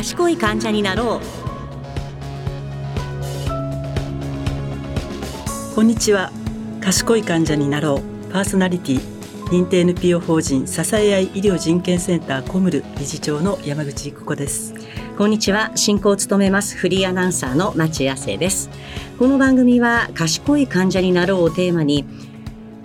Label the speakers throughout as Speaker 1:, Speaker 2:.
Speaker 1: 賢い患者になろう。
Speaker 2: こんにちは。賢い患者になろう。パーソナリティ認定 NPO 法人支え合い医療人権センターコムル理事長の山口育子です。
Speaker 1: こんにちは。進行を務めますフリーアナウンサーの町谷生です。この番組は賢い患者になろうをテーマに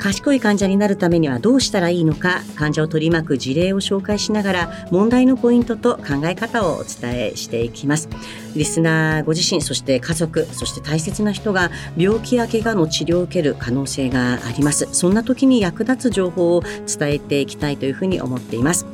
Speaker 1: 賢い患者になるためにはどうしたらいいのか患者を取り巻く事例を紹介しながら問題のポイントと考え方をお伝えしていきます。リスナーご自身そして家族そして大切な人が病気や怪我の治療を受ける可能性があります。そんな時に役立つ情報を伝えていきたいというふうに思っています。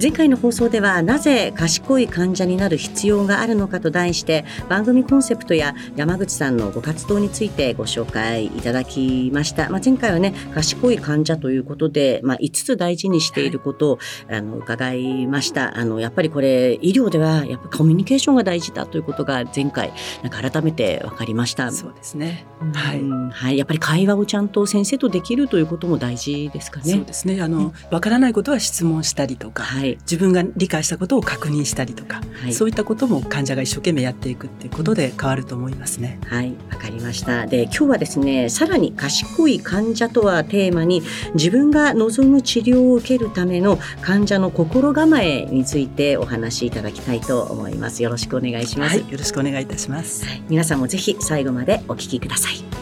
Speaker 1: 前回の放送ではなぜ賢い患者になる必要があるのかと題して番組コンセプトや山口さんのご活動についてご紹介いただきました、まあ、前回はね賢い患者ということで、まあ、5つ大事にしていることをあの伺いました。あのやっぱりこれ医療ではやっぱコミュニケーションが大事だということが前回なんか改めて分かりました。
Speaker 2: そうですね、
Speaker 1: はい、はい、やっぱり会話をちゃんと先生とできるということも大事ですかね。
Speaker 2: そうですね。あの、分からないことは質問したりとか、はいはい、自分が理解したことを確認したりとか、はい、そういったことも患者が一生懸命やっていくっていうことで変わると思いますね。
Speaker 1: はい。わかりました。で今日はですねさらに賢い患者とはテーマに自分が望む治療を受けるための患者の心構えについてお話しいただきたいと思います。よろしくお願いします、
Speaker 2: はい、よろしくお願いいたします、はい、
Speaker 1: 皆さんもぜひ最後までお聞きください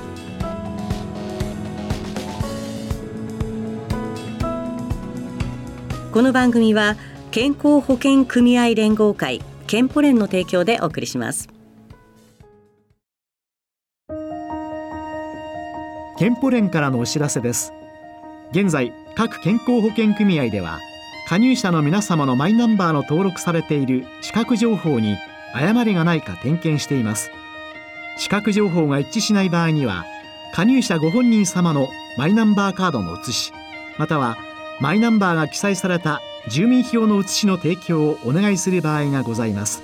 Speaker 1: この番組は健康保険組合連合会健保連の提供でお送りします。
Speaker 3: 健保連からのお知らせです。現在各健康保険組合では加入者の皆様のマイナンバーの登録されている資格情報に誤りがないか点検しています。資格情報が一致しない場合には加入者ご本人様のマイナンバーカードの写しまたはマイナンバーが記載された住民票の写しの提供をお願いする場合がございます。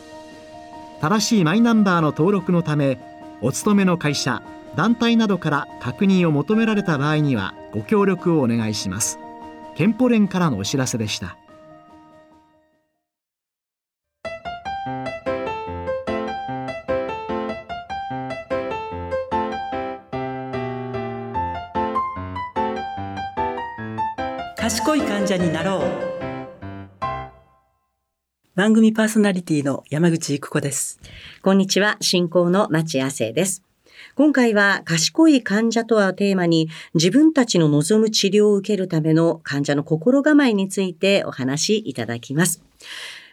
Speaker 3: 正しいマイナンバーの登録のためお勤めの会社団体などから確認を求められた場合にはご協力をお願いします。憲法連からのお知らせでした。
Speaker 2: 賢い患者になろう。番組パーソナリティの山口育子です。
Speaker 1: こんにちは。進行の町亜生です。今回は賢い患者とはテーマに自分たちの望む治療を受けるための患者の心構えについてお話しいただきます。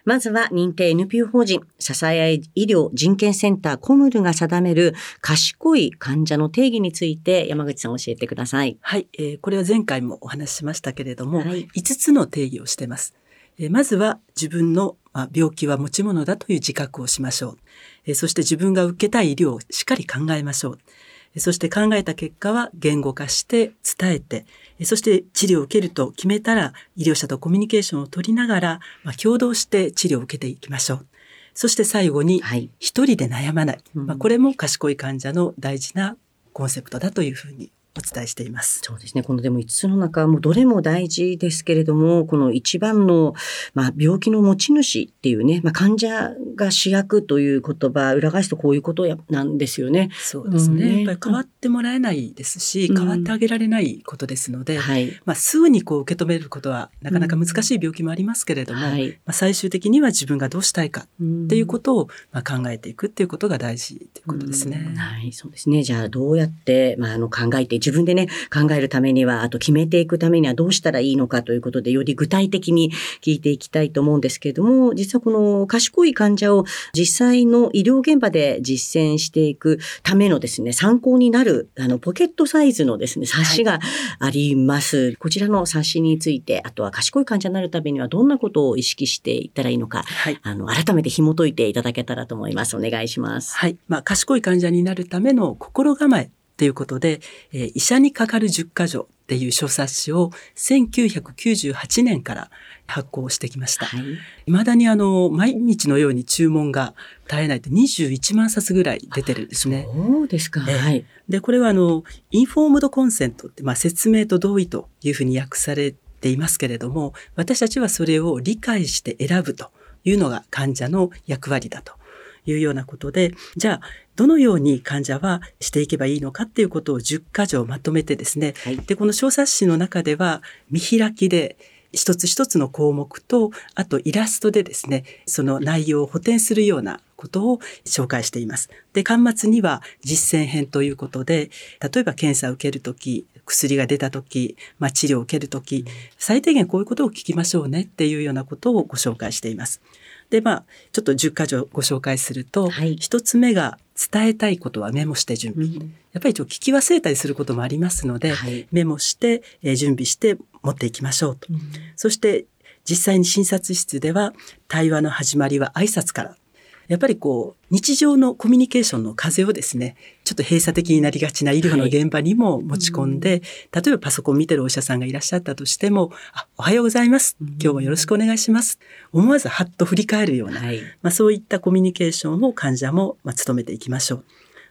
Speaker 1: まずは認定 NPO 法人、支え合い医療人権センターコムルが定める賢い患者の定義について山口さん教えてください。
Speaker 2: はい、えー、これは前回もお話ししましたけれども、はい、5つの定義をしています。えー、まずは自分の、まあ、病気は持ち物だという自覚をしましょう。えー、そして自分が受けたい医療をしっかり考えましょう。そして考えた結果は言語化して伝えて、そして治療を受けると決めたら医療者とコミュニケーションを取りながら、まあ、共同して治療を受けていきましょう。そして最後に、一人で悩まない。はい、まあ、これも賢い患者の大事なコンセプトだというふうにお伝えしています。
Speaker 1: そうですね。このでも5つの中、もうどれも大事ですけれども、この一番の、まあ、病気の持ち主っていうね、まあ、患者が主役という言葉、裏返すとこういうことやなんですよね。
Speaker 2: そうですね。うん、やっぱり変わってもらえないですし、うん、変わってあげられないことですので、はい、まあ、すぐにこう受け止めることはなかなか難しい病気もありますけれども、うんはい、まあ、最終的には自分がどうしたいかっていうことを、まあ、考えていくっていうことが大事ということですね。
Speaker 1: はい、そうですね。じゃあどうやって、まあ、あの考えて自分でね、考えるためには、あと決めていくためにはどうしたらいいのかということで、より具体的に聞いていきたいと思うんですけれども、実はこの賢い患者を実際の医療現場で実践していくためのですね、参考になる、あの、ポケットサイズのですね、冊子があります。はい、こちらの冊子について、あとは賢い患者になるためにはどんなことを意識していったらいいのか、はい、あの、改めて紐解いていただけたらと思います。お願いします。
Speaker 2: はい。まあ、賢い患者になるための心構えっていうことで、えー、医者にかかる10箇条っていう書冊子を1998年から発行してきました。はい、未だにあの、毎日のように注文が絶えないと21万冊ぐらい出てるんですね。
Speaker 1: そうですか。
Speaker 2: はい。で、これはあの、インフォームドコンセントって、まあ、説明と同意というふうに訳されていますけれども、私たちはそれを理解して選ぶというのが患者の役割だというようなことで、じゃあ、どのように患者はしていけばいいのかっていうことを10箇条まとめてですね、はい、で、この小冊子の中では見開きで一つ一つの項目と、あとイラストでですね、その内容を補填するようなことを紹介しています。で、端末には実践編ということで、例えば検査を受けるとき、薬が出たとき、まあ、治療を受けるとき、最低限こういうことを聞きましょうねっていうようなことをご紹介しています。で、まあ、ちょっと10箇条ご紹介すると、はい、1つ目が伝えたいことはメモして準備。うん、やっぱりちょっと聞き忘れたりすることもありますので、はい、メモして、えー、準備して持っていきましょうと。うん、そして実際に診察室では対話の始まりは挨拶からやっぱりこう、日常のコミュニケーションの風をですね、ちょっと閉鎖的になりがちな医療の現場にも持ち込んで、はい例えばパソコン見てるお医者さんがいらっしゃったとしても、あ、おはようございます。今日もよろしくお願いします。思わずハッと振り返るような、はい、まあ、そういったコミュニケーションを患者も、まあ、努めていきましょう。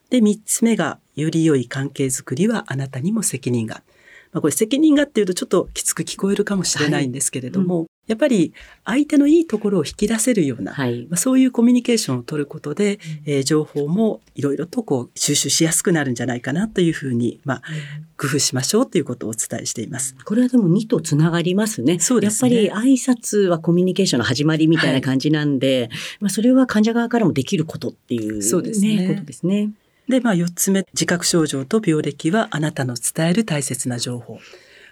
Speaker 2: で、三つ目が、より良い関係づくりはあなたにも責任が。まあ、これ責任がっていうとちょっときつく聞こえるかもしれないんですけれども、はいうん、やっぱり相手のいいところを引き出せるような、はい、まあ、そういうコミュニケーションを取ることで、うん、えー、情報もいろいろとこう収集しやすくなるんじゃないかなというふうに、まあ、工夫しましょうということをお伝えしています。
Speaker 1: これはでも2とつながりますね。そうですね。やっぱり挨拶はコミュニケーションの始まりみたいな感じなんで、はい、まあ、それは患者側からもできることっていう、ね、そうですね。ことですね。
Speaker 2: で、まあ、4つ目、自覚症状と病歴はあなたの伝える大切な情報。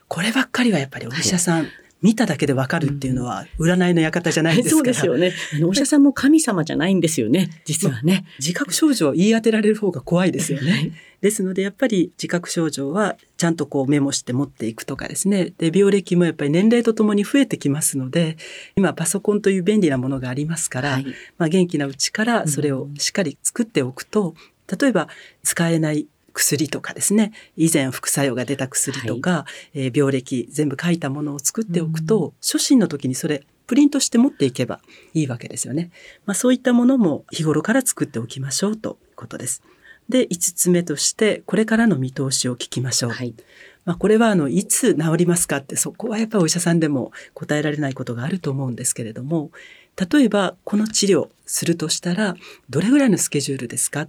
Speaker 2: こればっかりはやっぱりお医者さん、はい見ただけでわかるっていうのは占いの館じゃないですか
Speaker 1: そうですよね。お医者さんも神様じゃないんですよね。実はね。
Speaker 2: 自覚症状を言い当てられる方が怖いですよね。ですのでやっぱり自覚症状はちゃんとこうメモして持っていくとかですね。で、病歴もやっぱり年齢とともに増えてきますので、今パソコンという便利なものがありますから、はい、まあ元気なうちからそれをしっかり作っておくと、例えば使えない薬とかですね以前副作用が出た薬とか、はい、えー、病歴全部書いたものを作っておくと、うん、初診の時にそれプリントして持っていけばいいわけですよね。まあ、そういったものも日頃から作っておきましょうということです。で、5つ目として、これからの見通しを聞きましょう。はい、まあ、これは、あの、いつ治りますかって、そこはやっぱりお医者さんでも答えられないことがあると思うんですけれども、例えば、この治療するとしたら、どれぐらいのスケジュールですか？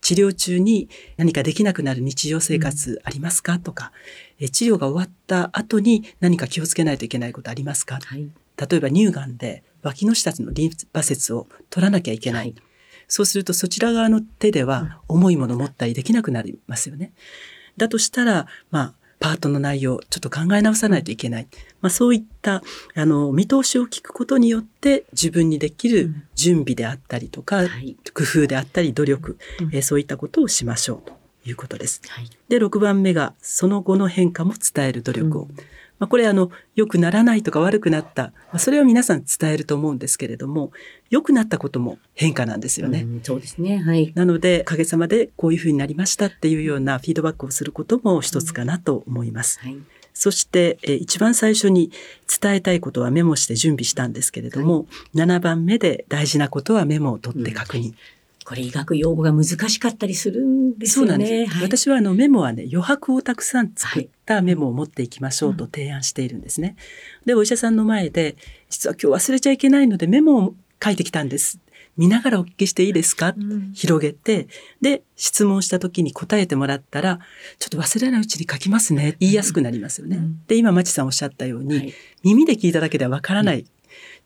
Speaker 2: 治療中に何かできなくなる日常生活ありますか、とか、え治療が終わった後に何か気をつけないといけないことありますか、はい、例えば乳がんで脇の下のリンパ節を取らなきゃいけない。はい、そうするとそちら側の手では重いもの持ったりできなくなりますよね。だとしたら、まあ、パートの内容、ちょっと考え直さないといけない。まあ、そういった、あの、見通しを聞くことによって自分にできる準備であったりとか、うんはい、工夫であったり努力、うん、えー、そういったことをしましょうということです。はい、で、6番目が、その後の変化も伝える努力を。うんまあ、これあの、良くならないとか悪くなった、まあ、それは皆さん伝えると思うんですけれども、良くなったことも変化なんですよね。
Speaker 1: うそうですね。はい。
Speaker 2: なので、おかげさまでこういうふうになりましたっていうようなフィードバックをすることも一つかなと思います。はい。そして、え一番最初に伝えたいことはメモして準備したんですけれども、はい、7番目で大事なことはメモを取って確認。うん
Speaker 1: これ医学用語が難しかったりするんですよね。そうなんです。
Speaker 2: はい、私はあのメモはね、余白をたくさん作ったメモを持っていきましょうと提案しているんですね。で、お医者さんの前で、実は今日忘れちゃいけないのでメモを書いてきたんです。見ながらお聞きしていいですか、うん、広げて、で、質問した時に答えてもらったら、ちょっと忘れないうちに書きますね。言いやすくなりますよね。うん、で、今、まちさんおっしゃったように、はい、耳で聞いただけではわからない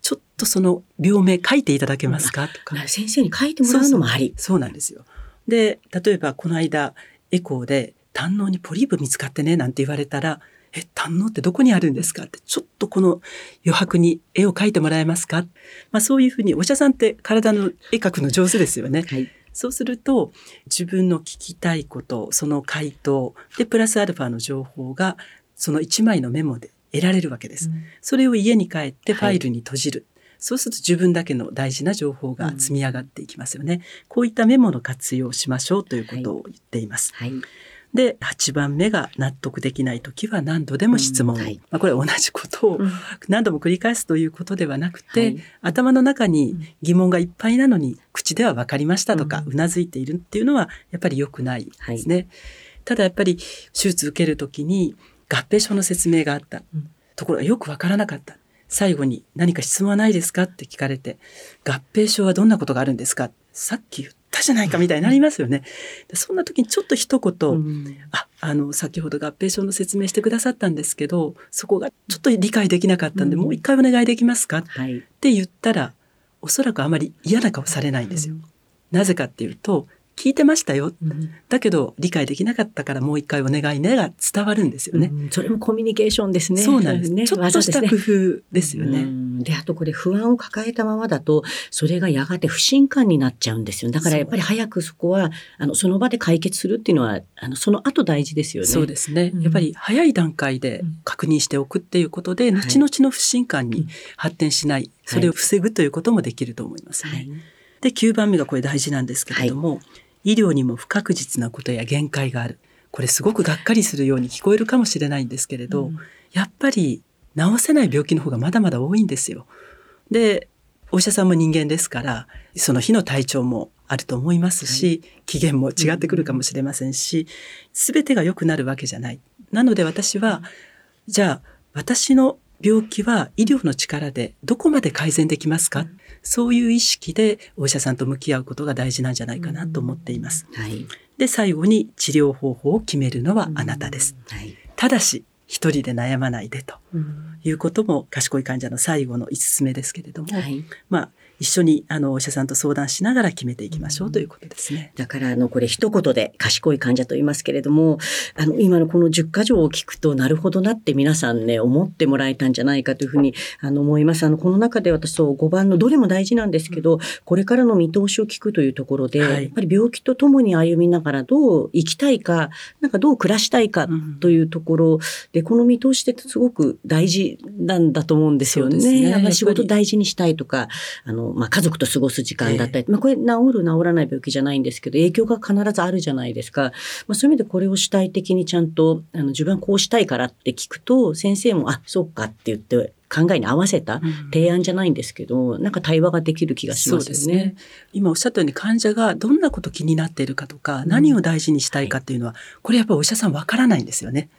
Speaker 2: ちょっとその病名書いていただけますか？とか。
Speaker 1: 先生に書いてもらうのもあり。
Speaker 2: そうなんですよ。で、例えばこの間エコーで胆のにポリープ見つかってねなんて言われたら、え、胆のってどこにあるんですか？って、ちょっとこの余白に絵を描いてもらえますか？まあそういうふうに、お医者さんって体の絵描くの上手ですよね。はい、そうすると、自分の聞きたいこと、その回答、で、プラスアルファの情報が、その一枚のメモで得られるわけです。うん、それを家に帰ってファイルに閉じる。はい、そうすると自分だけの大事な情報が積み上がっていきますよね。うん、こういったメモの活用をしましょうということを言っています。はい、はいで、8番目が納得できないときは何度でも質問、うん。はい、まあ、これ同じことを何度も繰り返すということではなくて、うん頭の中に疑問がいっぱいなのに口では分かりましたとか、うなずいているっていうのはやっぱり良くないですね。はい、ただやっぱり手術受けるときに合併症の説明があった。ところがよくわからなかった。最後に何か質問はないですか？って聞かれて、合併症はどんなことがあるんですか？さっき言ったじゃないかみたいになりますよね。でそんな時にちょっと一言、うん、あ、あの、先ほど合併症の説明してくださったんですけど、そこがちょっと理解できなかったんで、うん、もう一回お願いできますか、はい、って言ったら、おそらくあまり嫌な顔されないんですよ。なぜかっていうと、聞いてましたよ、うん、だけど理解できなかったからもう一回お願いねが伝わるんですよね、う
Speaker 1: ん、それもコミュニケーションですね。
Speaker 2: そうなんです。ね。ちょっとした工夫ですよね、
Speaker 1: であとこれ不安を抱えたままだとそれがやがて不信感になっちゃうんですよ。だからやっぱり早くそこはあのその場で解決するっていうのはあのその後大事ですよね。
Speaker 2: そうですね、やっぱり早い段階で確認しておくっていうことで、後々の不信感に発展しない、それを防ぐということもできると思いますね、はい、で9番目がこれ大事なんですけれども、はい医療にも不確実なことや限界がある。これすごくがっかりするように聞こえるかもしれないんですけれど、うん、やっぱり治せない病気の方がまだまだ多いんですよ。で、お医者さんも人間ですから、その日の体調もあると思いますし、はい、期限も違ってくるかもしれませんし、すべてが良くなるわけじゃない。なので私は、じゃあ私の病気は医療の力でどこまで改善できますか、うん。そういう意識でお医者さんと向き合うことが大事なんじゃないかなと思っています。はい、で最後に治療方法を決めるのはあなたです。はい、ただし一人で悩まないでということも賢い患者の最後の5つ目ですけれども、はい、まあ一緒にあのお医者さんと相談しながら決めていきましょうということですね。
Speaker 1: だからあのこれ一言で賢い患者と言いますけれども、あの今のこの10箇条を聞くとなるほどなって皆さんね思ってもらえたんじゃないかというふうにあの思います。あのこの中で私と5番のどれも大事なんですけど、これからの見通しを聞くというところで、はい、やっぱり病気とともに歩みながらどう生きたいか、なんかどう暮らしたいかというところで、この見通しってすごく大事なんだと思うんですよね。ね仕事大事にしたいとか、あのまあ、家族と過ごす時間だったり、えー、まあ、これ治る治らない病気じゃないんですけど影響が必ずあるじゃないですか、まあ、そういう意味でこれを主体的にちゃんとあの自分はこうしたいからって聞くと先生もあそうかって言って考えに合わせた提案じゃないんですけど、うん、なんか対話ができる気がしますよね。ね
Speaker 2: 今おっしゃったように患者がどんなこと気になっているかとか、うん、何を大事にしたいかっていうのは、はい、これやっぱりお医者さんわからないんですよね。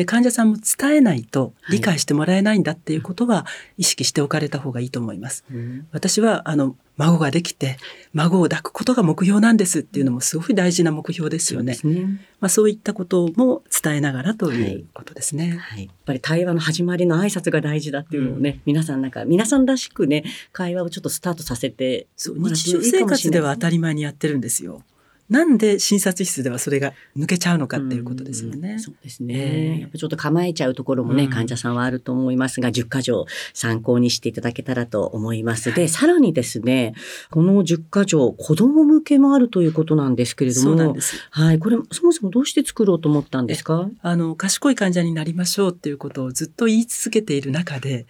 Speaker 2: で患者さんも伝えないと理解してもらえないんだっていうことは意識しておかれた方がいいと思います。うん、私はあの孫ができて孫を抱くことが目標なんですっていうのもすごく大事な目標ですよね。そうね。まあ、そういったことも伝えながらということですね、はい、
Speaker 1: はい、やっぱり対話の始まりの挨拶が大事だっていうのをね、うん、皆さんなんか皆さんらしくね会話をちょっとスタートさせて
Speaker 2: そう日常生活では当たり前にやってるんですよ。なんで診察室ではそれが抜けちゃうのかっていうことですよね。
Speaker 1: うそうですね、えー、やっぱちょっと構えちゃうところもね、うん、患者さんはあると思いますが、10箇条参考にしていただけたらと思います。で、さらにですね、この10箇条、子供向けもあるということなんですけれども、はい、これそもそもどうして作ろうと思ったんですか？
Speaker 2: あの、賢い患者になりましょうっていうことをずっと言い続けている中で、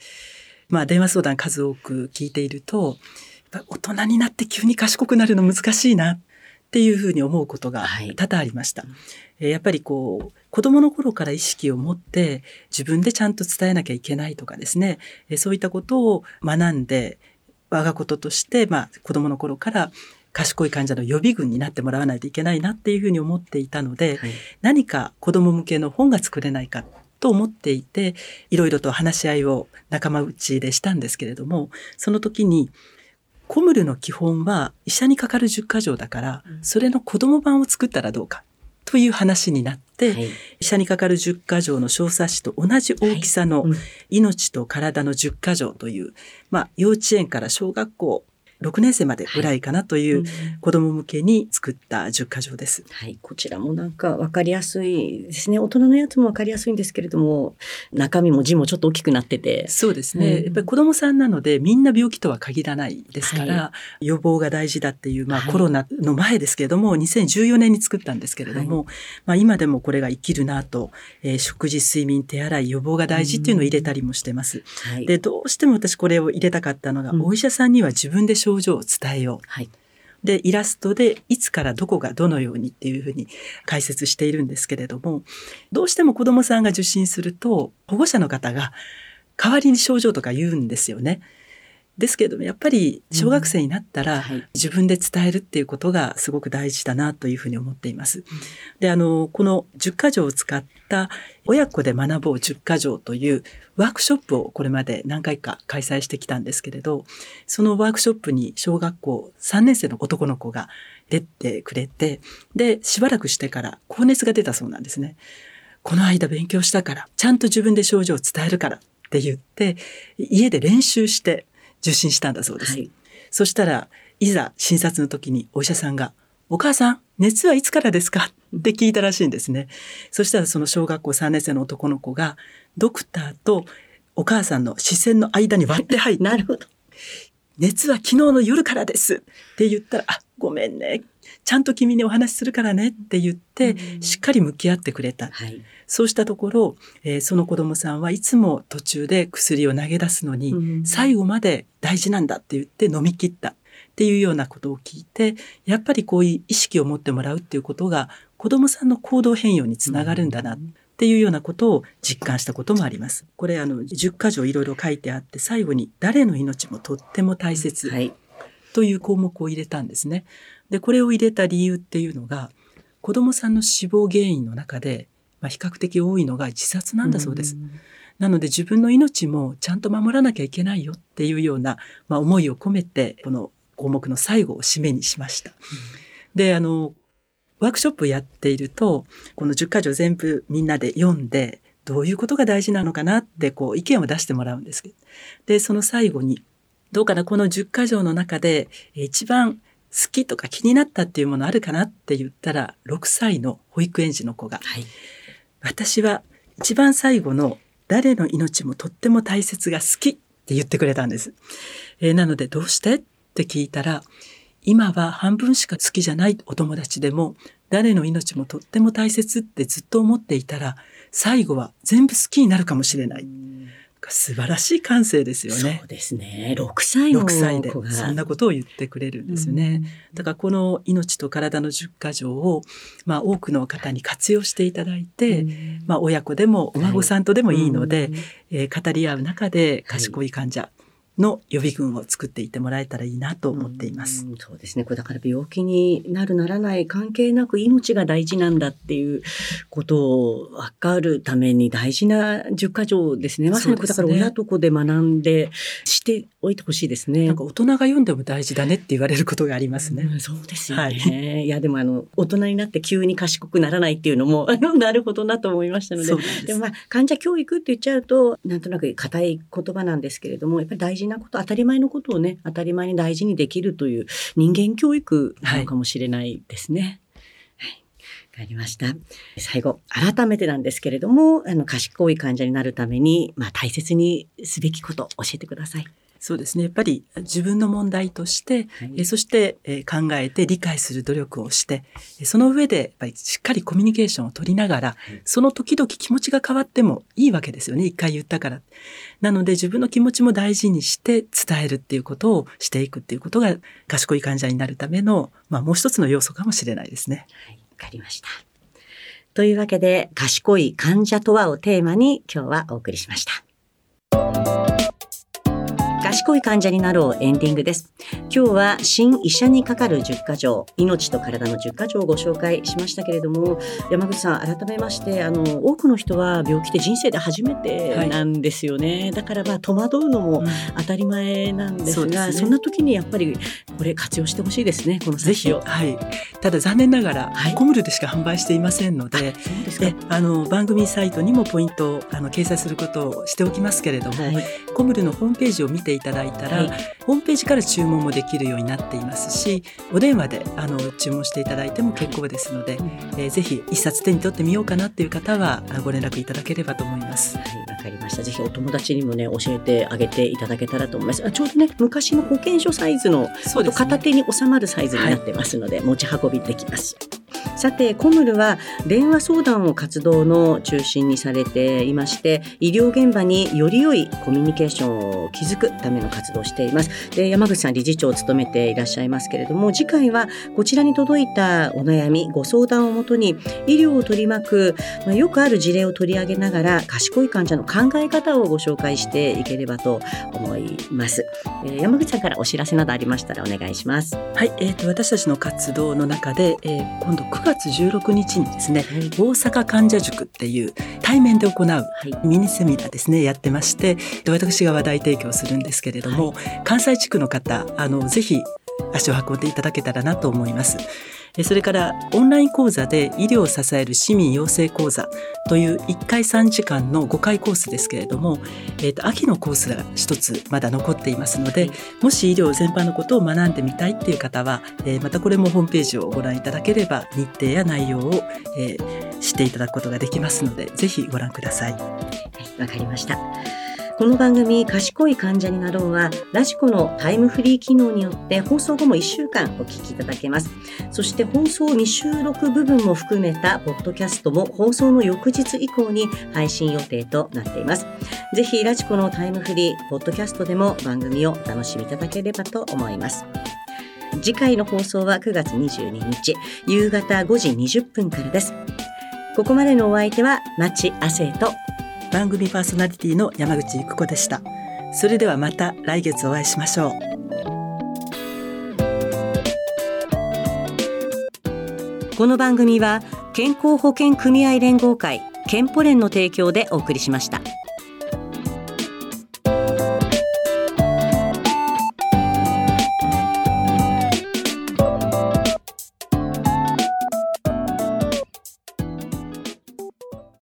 Speaker 2: まあ電話相談数多く聞いていると、大人になって急に賢くなるの難しいなっていうふうに思うことが多々ありました。はい、やっぱりこう子供の頃から意識を持って自分でちゃんと伝えなきゃいけないとかですね。そういったことを学んで我がこととして、まあ、子供の頃から賢い患者の予備軍になってもらわないといけないなっていうふうに思っていたので、はい、何か子供向けの本が作れないかと思っていていろいろと話し合いを仲間内でしたんですけれどもその時にコムルの基本は医者にかかる10箇条だから、それの子供版を作ったらどうかという話になって、はい、医者にかかる10箇条の小冊子と同じ大きさの命と体の10箇条という、まあ幼稚園から小学校6年生までぐらいかなという子供向けに作った10箇条です。
Speaker 1: はい、こちらもなんか分かりやすいですね。大人のやつも分かりやすいんですけれども、中身も字もちょっと大きくなってて。
Speaker 2: そうですね。うん、やっぱり子供さんなのでみんな病気とは限らないですから、はい、予防が大事だっていう、まあ、コロナの前ですけれども、2014年に作ったんですけれども、はい、まあ今でもこれが生きるなと、えー、食事、睡眠、手洗い、予防が大事っていうのを入れたりもしてます。はい、で、どうしても私これを入れたかったのが、うん、お医者さんには自分で症状を伝えよう。はい、で、イラストでいつからどこがどのようにっていうふうに解説しているんですけれども、どうしても子供さんが受診すると、保護者の方が代わりに症状とか言うんですよね。ですけれどもやっぱり小学生になったら自分で伝えるっていうことがすごく大事だなというふうに思っています。であのこの10か条を使った親子で学ぼう10か条というワークショップをこれまで何回か開催してきたんですけれどそのワークショップに小学校3年生の男の子が出てくれてでしばらくしてから高熱が出たそうなんですね。この間勉強したからちゃんと自分で症状を伝えるからって言って家で練習して受診したんだそうです。はい、そしたら、いざ診察の時にお医者さんが、お母さん、熱はいつからですか？って聞いたらしいんですね。そしたらその小学校3年生の男の子が、ドクターとお母さんの視線の間に割って入って、
Speaker 1: なるほど。
Speaker 2: 熱は昨日の夜からですって言ったら、あ、ごめんね。ちゃんと君にお話しするからねって言って、しっかり向き合ってくれた。はい、そうしたところ、えー、その子供さんはいつも途中で薬を投げ出すのに、最後まで大事なんだって言って飲み切った。っていうようなことを聞いて、やっぱりこういう意識を持ってもらうっていうことが子供さんの行動変容につながるんだなっていうようなことを実感したこともあります。これあの10箇条いろいろ書いてあって最後に誰の命もとっても大切という項目を入れたんですね。で、これを入れた理由っていうのが、子供さんの死亡原因の中で、まあ、比較的多いのが自殺なんだそうです。なので自分の命もちゃんと守らなきゃいけないよっていうような、まあ、思いを込めて、この項目の最後を締めにしました。で、あの、ワークショップやっていると、この10箇条全部みんなで読んで、どういうことが大事なのかなってこう意見を出してもらうんですけど。で、その最後に、どうかなこの10箇条の中で一番好きとか気になったっていうものあるかなって言ったら、6歳の保育園児の子が、はい、私は一番最後の誰の命もとっても大切が好きって言ってくれたんです。えー、なのでどうして？って聞いたら、今は半分しか好きじゃないお友達でも、誰の命もとっても大切ってずっと思っていたら、最後は全部好きになるかもしれない。素晴らしい感性ですよね。
Speaker 1: そうですね。6歳の
Speaker 2: 6歳でそんなことを言ってくれるんですよね。だからこの命と体の十箇条を、まあ多くの方に活用していただいて、まあ親子でもお孫さんとでもいいので、はい、えー、語り合う中で賢い患者、はいの予備軍を作っていってもらえたらいいなと思っています。
Speaker 1: うそうですね。これだから病気になるならない関係なく命が大事なんだっていうことを分かるために大事な十箇条ですね。まさにだから親と子で学んでしておいてほしいですね。
Speaker 2: なんか大人が読んでも大事だねって言われることがありますね。
Speaker 1: うん、そうですよね。はい、いやでもあの大人になって急に賢くならないっていうのもあのなるほどなと思いましたので。ででもまあ患者教育って言っちゃうとなんとなく硬い言葉なんですけれどもやっぱり大事なこと当たり前のことをね当たり前に大事にできるという人間教育なのかもしれないですね。はい、わかりました。最後、改めてなんですけれども、あの、賢い患者になるために、まあ、大切にすべきこと、教えてください。
Speaker 2: そうですね。やっぱり自分の問題として、はい、えそして、え考えて理解する努力をして、その上でやっぱりしっかりコミュニケーションを取りながら、はい、その時々気持ちが変わってもいいわけですよね。一回言ったから。なので自分の気持ちも大事にして伝えるっていうことをしていくっていうことが賢い患者になるための、まあもう一つの要素かもしれないですね。
Speaker 1: はい、わかりました。というわけで、賢い患者とはをテーマに今日はお送りしました。賢い患者になろうエンディングです。今日は新医者にかかる10か条、命と体の10か条をご紹介しましたけれども、山口さん、改めまして、あの、多くの人は病気って人生で初めてなんですよね。はい、だからまあ、戸惑うのも当たり前なんですが、うんそね、そんな時にやっぱりこれ活用してほしいですね、この
Speaker 2: ぜひ、はい。ただ残念ながら、はい、コムルでしか販売していませんので、であの番組サイトにもポイントをあの掲載することをしておきますけれども、はい、コムルのホームページを見ていただいたら、はい、ホームページから注文もできるようになっていますしお電話であの注文していただいても結構ですので、はい、えー、ぜひ一冊手に取ってみようかなっていう方はご連絡いただければと思います。
Speaker 1: はい、わかりました。ぜひお友達にもね教えてあげていただけたらと思います。あちょうどね昔の保険証サイズの、ね、片手に収まるサイズになってますので、持ち運びできます。さてコムルは電話相談を活動の中心にされていまして医療現場により良いコミュニケーションを築くための活動をしています。で山口さん理事長を務めていらっしゃいますけれども次回はこちらに届いたお悩みご相談をもとに医療を取り巻く、まあ、よくある事例を取り上げながら賢い患者の考え方をご紹介していければと思います、えー、山口さんからお知らせなどありましたらお願いします。
Speaker 2: はい、えーと、私たちの活動の中で、えー、今度9月16日にですね、はい、大阪患者塾っていう対面で行うミニセミナーですねやってまして私が話題提供するんですけれども、はい、関西地区の方あのぜひ足を運んでいただけたらなと思います。それからオンライン講座で医療を支える市民養成講座という1回3時間の5回コースですけれども、えーと、秋のコースが1つまだ残っていますのでもし医療全般のことを学んでみたいっていう方は、えー、またこれもホームページをご覧いただければ日程や内容を、えー、知っていただくことができますのでぜひご覧ください。
Speaker 1: はい、わかりました。この番組賢い患者になろうはラジコのタイムフリー機能によって放送後も1週間お聞きいただけます。そして放送未収録部分も含めたポッドキャストも放送の翌日以降に配信予定となっています。ぜひラジコのタイムフリーポッドキャストでも番組をお楽しみいただければと思います。次回の放送は9月22日夕方5時20分からです。ここまでのお相手は町亜生と
Speaker 2: 番組パーソナリティの山口育子でしたそれではまた来月お会いしましょう
Speaker 1: この番組は健康保険組合連合会健保連の提供でお送りしました。